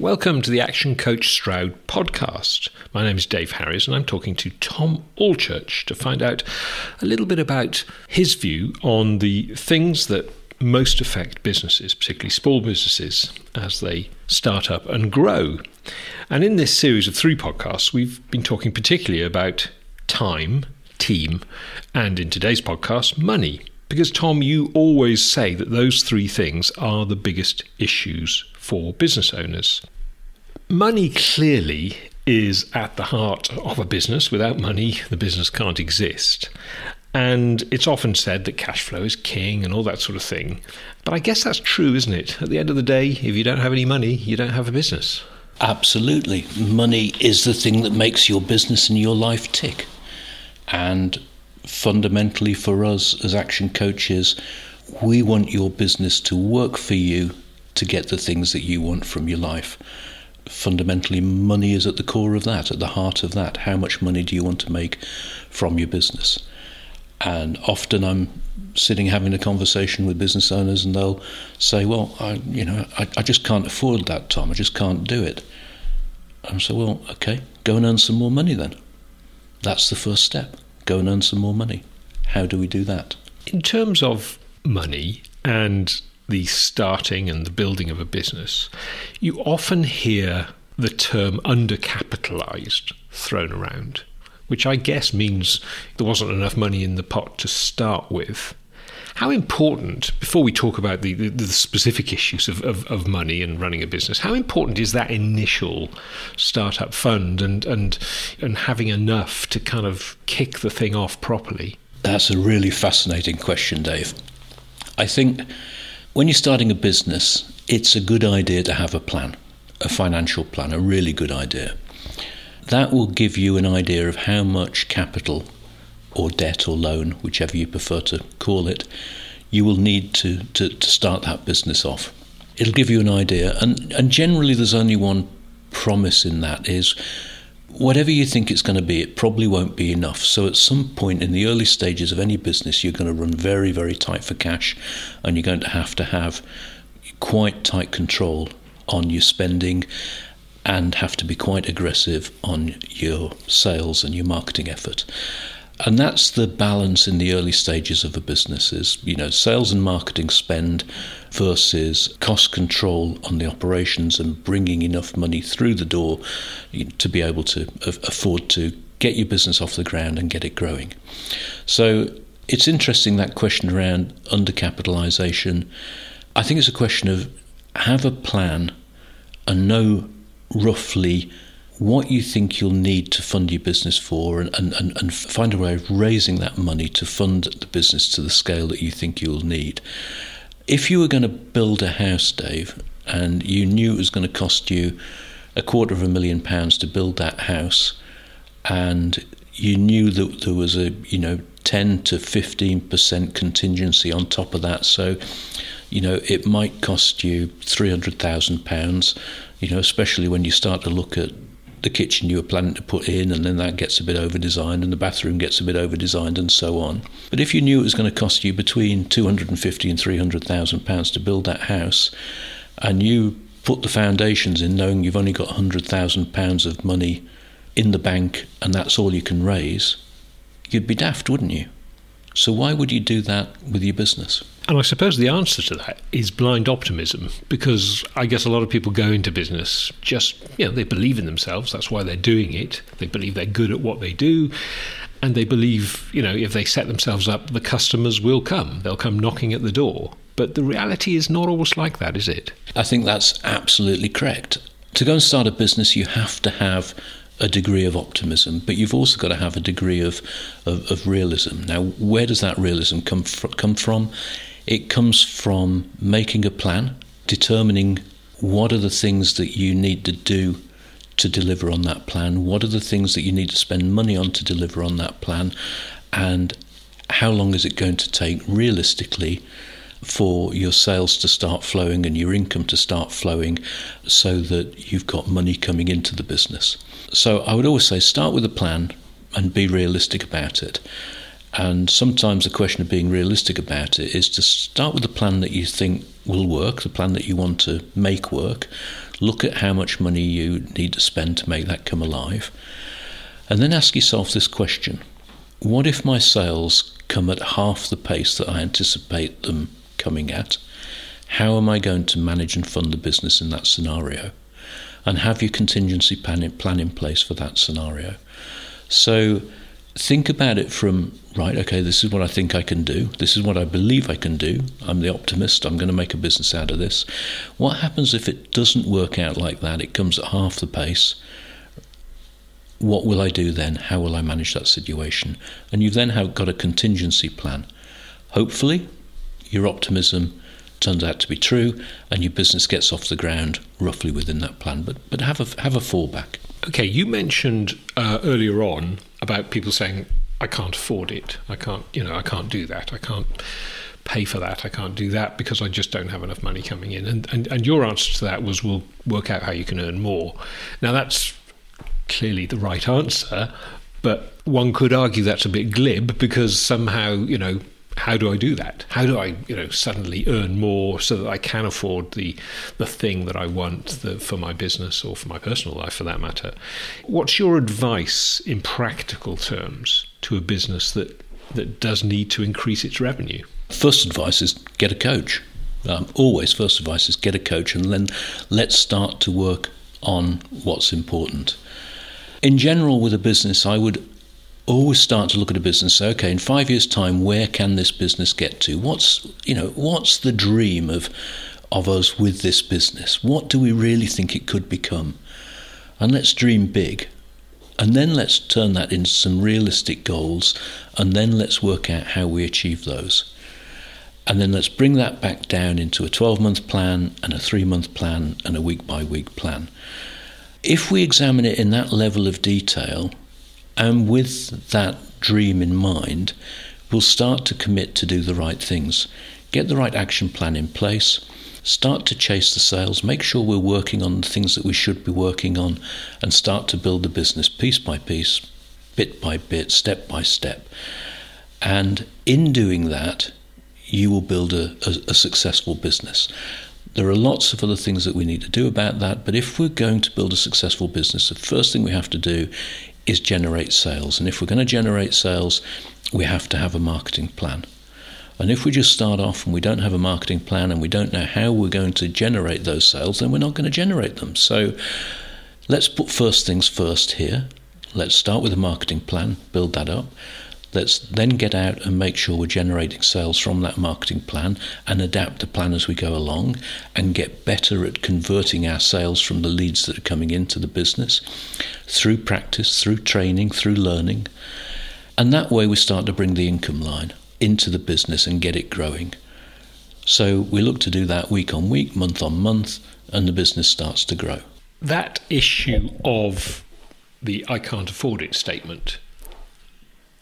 Welcome to the ActionCOACH Stroud podcast. My name is Dave Harries, and I'm talking to Tom Allchurch to find out a little bit about his view on the things that most affect businesses, particularly small businesses, as they start up and grow. And in this series of three podcasts, we've been talking particularly about time, team, and in today's podcast, money. Because, Tom, you always say that those three things are the biggest issues for business owners. Money clearly is at the heart of a business. Without money, the business can't exist. And it's often said that cash flow is king and all that sort of thing. But I guess that's true, isn't it? At the end of the day, if you don't have any money, you don't have a business. Absolutely. Money is the thing that makes your business and your life tick. And fundamentally, for us as action coaches, we want your business to work for you to get the things that you want from your life. Fundamentally, money is at the core of that, at the heart of that. How much money do you want to make from your business? And often I'm sitting having a conversation with business owners, and they'll say, "Well, I, you know, I, I just can't afford that, Tom. I just can't do it." I say, "Well, okay, go and earn some more money then. That's the first step. Go and earn some more money. How do we do that?" In terms of money and the starting and the building of a business, you often hear the term undercapitalized thrown around, which I guess means there wasn't enough money in the pot to start with. How important, before we talk about the, the, the specific issues of, of, of, money and running a business, how important is that initial startup fund and, and, and having enough to kind of kick the thing off properly? That's a really fascinating question, Dave. I think when you're starting a business, it's a good idea to have a plan, a financial plan, a really good idea. That will give you an idea of how much capital or debt or loan, whichever you prefer to call it, you will need to, to, to start that business off. It'll give you an idea, and, and generally there's only one promise in that is whatever you think it's going to be, it probably won't be enough. So, at some point in the early stages of any business, you're going to run very, very tight for cash, and you're going to have to have quite tight control on your spending and have to be quite aggressive on your sales and your marketing effort. And that's the balance in the early stages of a business is, you know, sales and marketing spend versus cost control on the operations and bringing enough money through the door to be able to afford to get your business off the ground and get it growing. So it's interesting that question around undercapitalization. I think it's a question of have a plan and know roughly what you think you'll need to fund your business for and, and, and find a way of raising that money to fund the business to the scale that you think you'll need. If you were going to build a house, Dave, and you knew it was going to cost you a quarter of a million pounds to build that house, and you knew that there was a you know 10 to 15 percent contingency on top of that, so you know it might cost you 300,000 pounds. You know, especially when you start to look at the kitchen you were planning to put in, and then that gets a bit over designed, and the bathroom gets a bit over designed, and so on. But if you knew it was going to cost you between two hundred and fifty and three hundred thousand pounds to build that house, and you put the foundations in, knowing you've only got hundred thousand pounds of money in the bank, and that's all you can raise, you'd be daft, wouldn't you? So why would you do that with your business? And I suppose the answer to that is blind optimism, because I guess a lot of people go into business just, you know, they believe in themselves. That's why they're doing it. They believe they're good at what they do. And they believe, you know, if they set themselves up, the customers will come. They'll come knocking at the door. But the reality is not always like that, is it? I think that's absolutely correct. To go and start a business, you have to have a degree of optimism, but you've also got to have a degree of, of, of realism. Now, where does that realism come, fr- come from? It comes from making a plan, determining what are the things that you need to do to deliver on that plan, what are the things that you need to spend money on to deliver on that plan, and how long is it going to take realistically for your sales to start flowing and your income to start flowing so that you've got money coming into the business. So I would always say start with a plan and be realistic about it. And sometimes the question of being realistic about it is to start with the plan that you think will work, the plan that you want to make work, look at how much money you need to spend to make that come alive, and then ask yourself this question What if my sales come at half the pace that I anticipate them coming at? How am I going to manage and fund the business in that scenario? And have your contingency plan in place for that scenario? So think about it from right, okay, this is what I think I can do. This is what I believe I can do. I'm the optimist. I'm going to make a business out of this. What happens if it doesn't work out like that? It comes at half the pace. What will I do then? How will I manage that situation? And you've then have got a contingency plan. Hopefully, your optimism turns out to be true and your business gets off the ground roughly within that plan. But, but have, a, have a fallback. Okay, you mentioned uh, earlier on about people saying, I can't afford it. I can't, you know, I can't do that. I can't pay for that. I can't do that because I just don't have enough money coming in. And, and, and your answer to that was, we'll work out how you can earn more. Now, that's clearly the right answer, but one could argue that's a bit glib because somehow, you know, how do I do that? How do I, you know, suddenly earn more so that I can afford the the thing that I want the, for my business or for my personal life, for that matter? What's your advice in practical terms to a business that that does need to increase its revenue? First advice is get a coach. Um, always, first advice is get a coach, and then let's start to work on what's important. In general, with a business, I would always start to look at a business say, okay, in five years' time, where can this business get to? What's you know, what's the dream of of us with this business? What do we really think it could become? And let's dream big. And then let's turn that into some realistic goals, and then let's work out how we achieve those. And then let's bring that back down into a 12 month plan and a three month plan and a week by week plan. If we examine it in that level of detail, and with that dream in mind, we'll start to commit to do the right things, get the right action plan in place, start to chase the sales, make sure we're working on the things that we should be working on, and start to build the business piece by piece, bit by bit, step by step. And in doing that, you will build a, a, a successful business. There are lots of other things that we need to do about that, but if we're going to build a successful business, the first thing we have to do is generate sales. And if we're going to generate sales, we have to have a marketing plan. And if we just start off and we don't have a marketing plan and we don't know how we're going to generate those sales, then we're not going to generate them. So let's put first things first here. Let's start with a marketing plan, build that up. Let's then get out and make sure we're generating sales from that marketing plan and adapt the plan as we go along and get better at converting our sales from the leads that are coming into the business through practice, through training, through learning. And that way we start to bring the income line into the business and get it growing. So we look to do that week on week, month on month, and the business starts to grow. That issue of the I can't afford it statement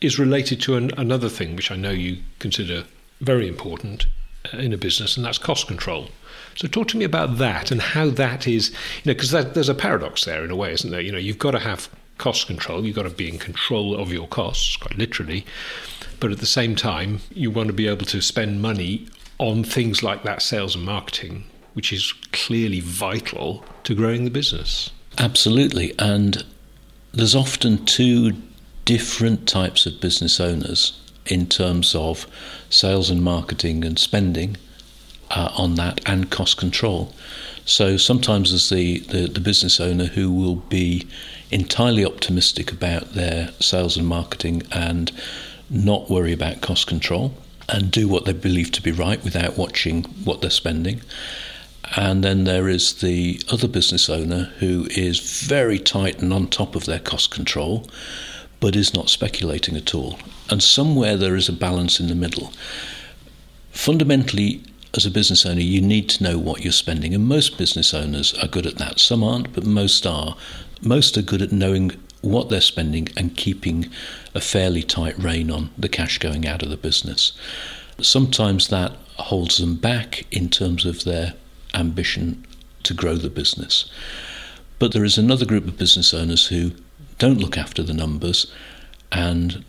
is related to an, another thing which I know you consider very important uh, in a business, and that's cost control. So talk to me about that and how that is, you know, because there's a paradox there in a way, isn't there? You know, you've got to have cost control, you've got to be in control of your costs, quite literally, but at the same time, you want to be able to spend money on things like that sales and marketing, which is clearly vital to growing the business. Absolutely, and there's often two different types of business owners in terms of sales and marketing and spending uh, on that and cost control. So sometimes there's the, the, the, business owner who will be entirely optimistic about their sales and marketing and not worry about cost control and do what they believe to be right without watching what they're spending. And then there is the other business owner who is very tight and on top of their cost control but is not speculating at all. And somewhere there is a balance in the middle. Fundamentally, as a business owner, you need to know what you're spending, and most business owners are good at that. Some aren't, but most are. Most are good at knowing what they're spending and keeping a fairly tight rein on the cash going out of the business. Sometimes that holds them back in terms of their ambition to grow the business. But there is another group of business owners who don't look after the numbers, and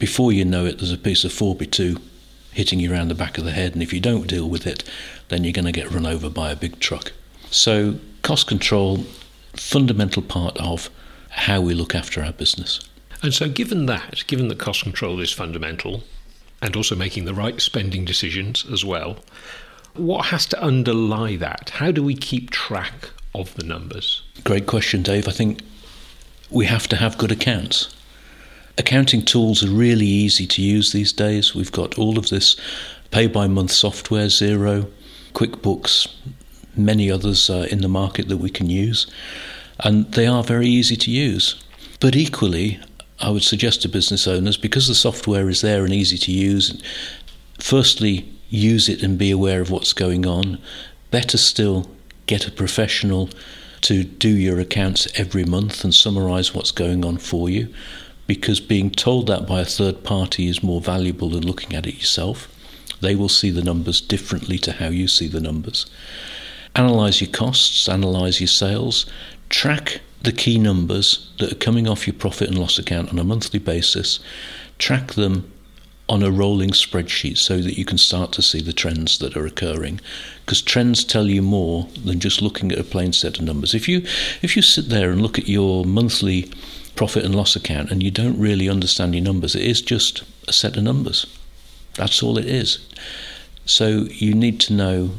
before you know it, there's a piece of 4x2 hitting you around the back of the head, and if you don't deal with it, then you're going to get run over by a big truck. So, cost control, fundamental part of how we look after our business. And so, given that, given that cost control is fundamental, and also making the right spending decisions as well, what has to underlie that? How do we keep track of the numbers? Great question, Dave. I think we have to have good accounts. Accounting tools are really easy to use these days. We've got all of this pay by month software, Xero, QuickBooks, many others uh, in the market that we can use, and they are very easy to use. But equally, I would suggest to business owners because the software is there and easy to use, firstly, use it and be aware of what's going on. Better still, get a professional to do your accounts every month and summarize what's going on for you because being told that by a third party is more valuable than looking at it yourself. They will see the numbers differently to how you see the numbers. Analyze your costs, analyze your sales, track the key numbers that are coming off your profit and loss account on a monthly basis, track them on a rolling spreadsheet so that you can start to see the trends that are occurring. Because trends tell you more than just looking at a plain set of numbers. If you if you sit there and look at your monthly profit and loss account and you don't really understand your numbers it is just a set of numbers. That's all it is. So you need to know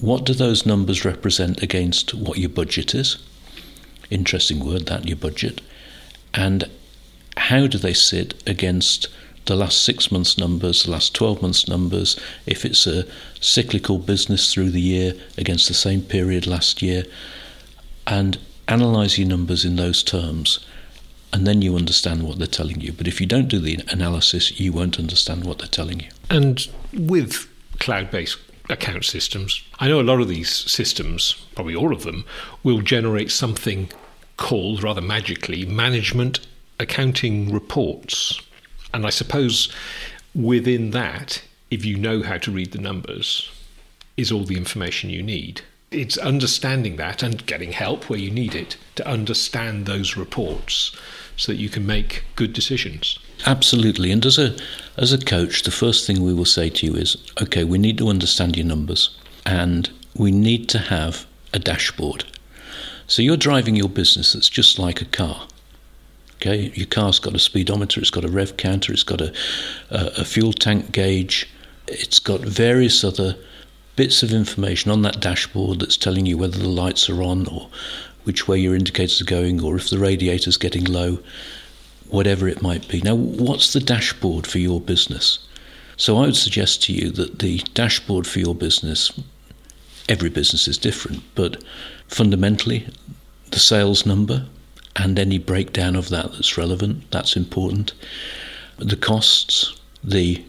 what do those numbers represent against what your budget is? Interesting word that your budget. And how do they sit against the last six months' numbers, the last 12 months' numbers, if it's a cyclical business through the year against the same period last year, and analyse your numbers in those terms. And then you understand what they're telling you. But if you don't do the analysis, you won't understand what they're telling you. And with cloud based account systems, I know a lot of these systems, probably all of them, will generate something called, rather magically, management accounting reports. And I suppose within that, if you know how to read the numbers, is all the information you need. It's understanding that and getting help where you need it to understand those reports so that you can make good decisions. Absolutely. And as a as a coach, the first thing we will say to you is, okay, we need to understand your numbers and we need to have a dashboard. So you're driving your business that's just like a car. Okay, your car's got a speedometer, it's got a rev counter, it's got a, a, a fuel tank gauge, it's got various other bits of information on that dashboard that's telling you whether the lights are on or which way your indicators are going or if the radiator's getting low, whatever it might be. Now, what's the dashboard for your business? So, I would suggest to you that the dashboard for your business, every business is different, but fundamentally, the sales number, and any breakdown of that that's relevant. That's important. The costs, the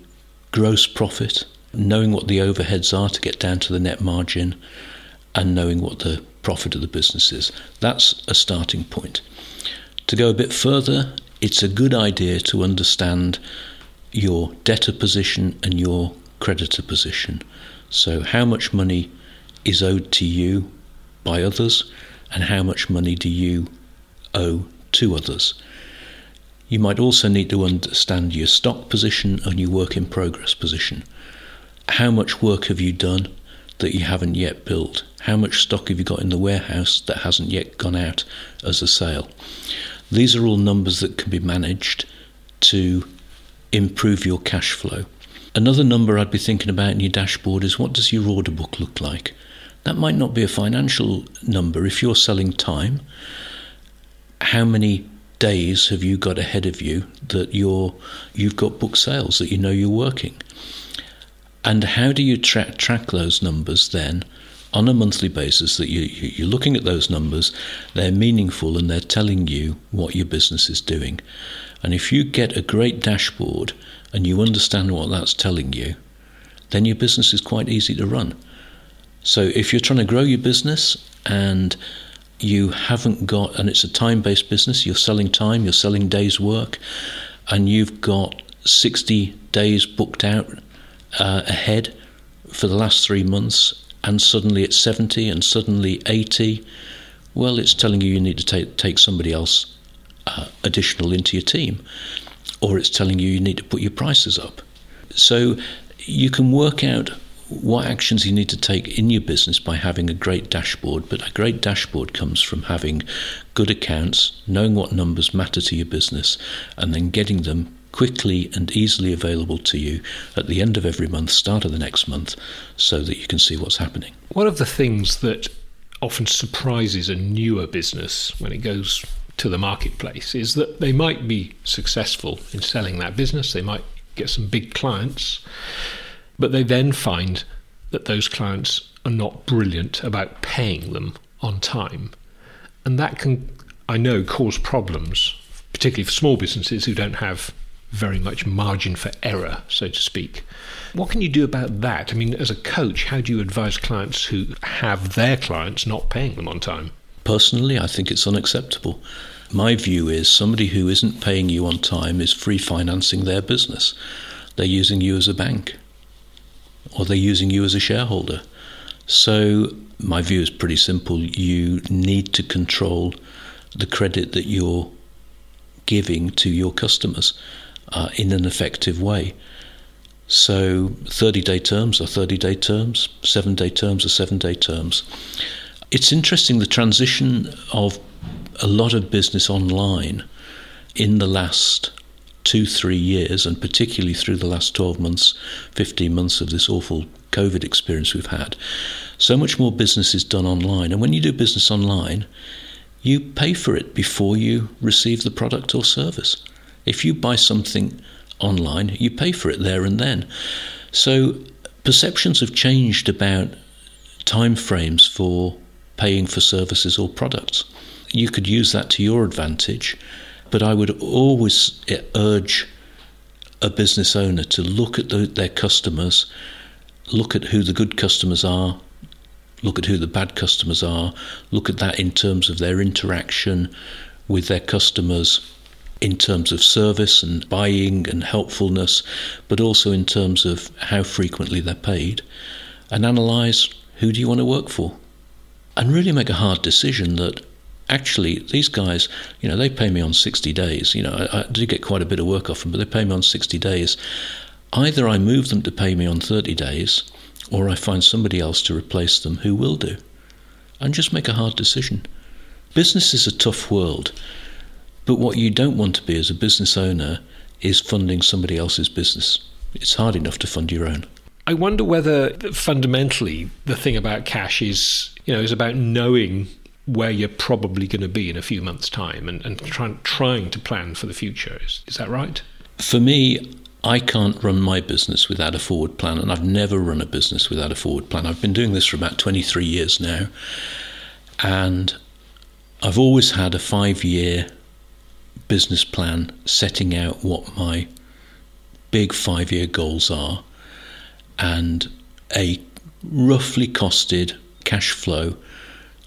gross profit, knowing what the overheads are to get down to the net margin, and knowing what the profit of the business is. That's a starting point. To go a bit further, it's a good idea to understand your debtor position and your creditor position. So, how much money is owed to you by others, and how much money do you owe to others. You might also need to understand your stock position and your work in progress position. How much work have you done that you haven't yet built? How much stock have you got in the warehouse that hasn't yet gone out as a sale? These are all numbers that can be managed to improve your cash flow. Another number I'd be thinking about in your dashboard is what does your order book look like? That might not be a financial number if you're selling time how many days have you got ahead of you that you're you've got book sales that you know you're working? And how do you track track those numbers then on a monthly basis that you, you're looking at those numbers they're meaningful and they're telling you what your business is doing? And if you get a great dashboard and you understand what that's telling you then your business is quite easy to run. So if you're trying to grow your business and you haven't got, and it's a time based business, you're selling time, you're selling days' work, and you've got 60 days booked out uh, ahead for the last three months, and suddenly it's 70 and suddenly 80, well, it's telling you you need to take, take somebody else uh, additional into your team, or it's telling you you need to put your prices up. So you can work out what actions you need to take in your business by having a great dashboard. But a great dashboard comes from having good accounts, knowing what numbers matter to your business, and then getting them quickly and easily available to you at the end of every month, start of the next month, so that you can see what's happening. One of the things that often surprises a newer business when it goes to the marketplace is that they might be successful in selling that business, they might get some big clients, but they then find that those clients are not brilliant about paying them on time. And that can, I know, cause problems, particularly for small businesses who don't have very much margin for error, so to speak. What can you do about that? I mean, as a coach, how do you advise clients who have their clients not paying them on time? Personally, I think it's unacceptable. My view is somebody who isn't paying you on time is free financing their business. They're using you as a bank or they're using you as a shareholder. So, my view is pretty simple. You need to control the credit that you're giving to your customers uh, in an effective way. So, 30 day terms are 30 day terms, seven day terms are seven day terms. It's interesting the transition of a lot of business online in the last two, three years, and particularly through the last 12 months, 15 months of this awful COVID experience we've had, so much more business is done online. And when you do business online, you pay for it before you receive the product or service. If you buy something online, you pay for it there and then. So perceptions have changed about timeframes for paying for services or products. You could use that to your advantage, but I would always eh, urge a business owner to look at the, their customers, look at who the good customers are, look at who the bad customers are, look at that in terms of their interaction with their customers in terms of service and buying and helpfulness, but also in terms of how frequently they're paid, and analyze who do you want to work for, and really make a hard decision that actually these guys, you know, they pay me on 60 days. You know, I, I do get quite a bit of work off them, but they pay me on 60 days. Either I move them to pay me on 30 days, or I find somebody else to replace them who will do, and just make a hard decision. Business is a tough world. But what you don't want to be as a business owner is funding somebody else's business. It's hard enough to fund your own. I wonder whether fundamentally the thing about cash is, you know, is about knowing where you're probably going to be in a few months' time and, and try, trying to plan for the future. Is, is that right? For me, I can't run my business without a forward plan, and I've never run a business without a forward plan. I've been doing this for about 23 years now, and I've always had a five year business plan setting out what my big five year goals are and a roughly costed cash flow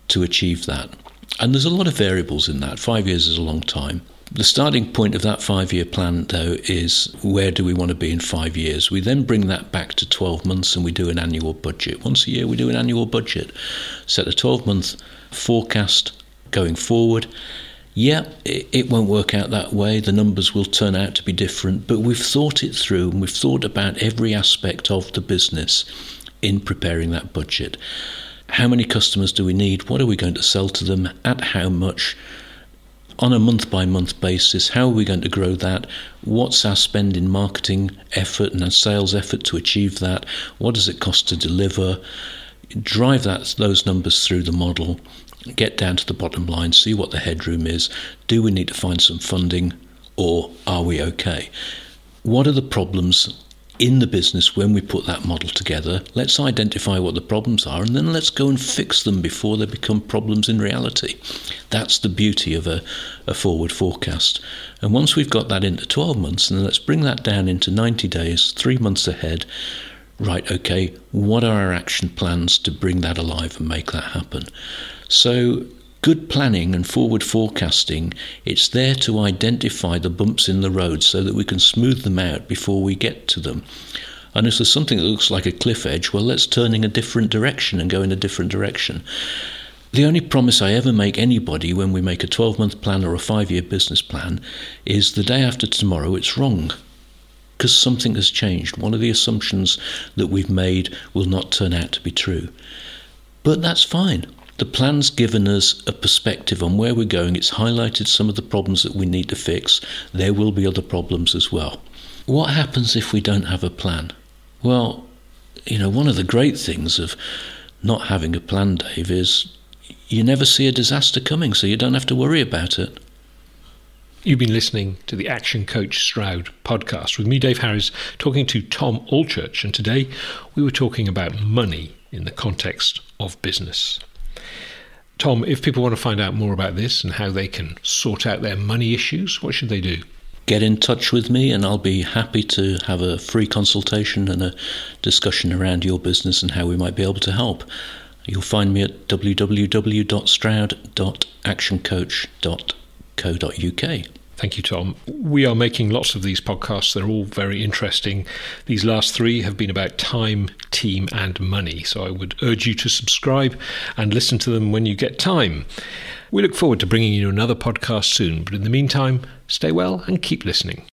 to achieve that. And there's a lot of variables in that. Five years is a long time. The starting point of that five year plan, though, is where do we want to be in five years? We then bring that back to 12 months and we do an annual budget. Once a year, we do an annual budget, set a 12 month forecast going forward, yeah, it, it, won't work out that way. The numbers will turn out to be different, but we've thought it through and we've thought about every aspect of the business in preparing that budget. How many customers do we need? What are we going to sell to them? At how much? On a month by month basis, how are we going to grow that? What's our spend in marketing effort and our sales effort to achieve that? What does it cost to deliver? Drive that those numbers through the model get down to the bottom line, see what the headroom is. Do we need to find some funding or are we okay? What are the problems in the business when we put that model together? Let's identify what the problems are and then let's go and fix them before they become problems in reality. That's the beauty of a, a forward forecast. And once we've got that into 12 months, and then let's bring that down into 90 days, three months ahead right, okay, what are our action plans to bring that alive and make that happen? So, good planning and forward forecasting, it's there to identify the bumps in the road so that we can smooth them out before we get to them. And if there's something that looks like a cliff edge, well, let's turn in a different direction and go in a different direction. The only promise I ever make anybody when we make a 12 month plan or a five year business plan is the day after tomorrow it's wrong. because something has changed. One of the assumptions that we've made will not turn out to be true. But that's fine. The plan's given us a perspective on where we're going. It's highlighted some of the problems that we need to fix. There will be other problems as well. What happens if we don't have a plan? Well, you know, one of the great things of not having a plan, Dave, is you never see a disaster coming, so you don't have to worry about it. You've been listening to the ActionCOACH Stroud podcast with me, Dave Harries, talking to Tom Allchurch. And today we were talking about money in the context of business. Tom, if people want to find out more about this and how they can sort out their money issues, what should they do? Get in touch with me, and I'll be happy to have a free consultation and a discussion around your business and how we might be able to help. You'll find me at www.stroud.actioncoach.co.uk. Thank you, Tom. We are making lots of these podcasts. They're all very interesting. These last three have been about time, team, and money. So I would urge you to subscribe and listen to them when you get time. We look forward to bringing you another podcast soon. But in the meantime, stay well and keep listening.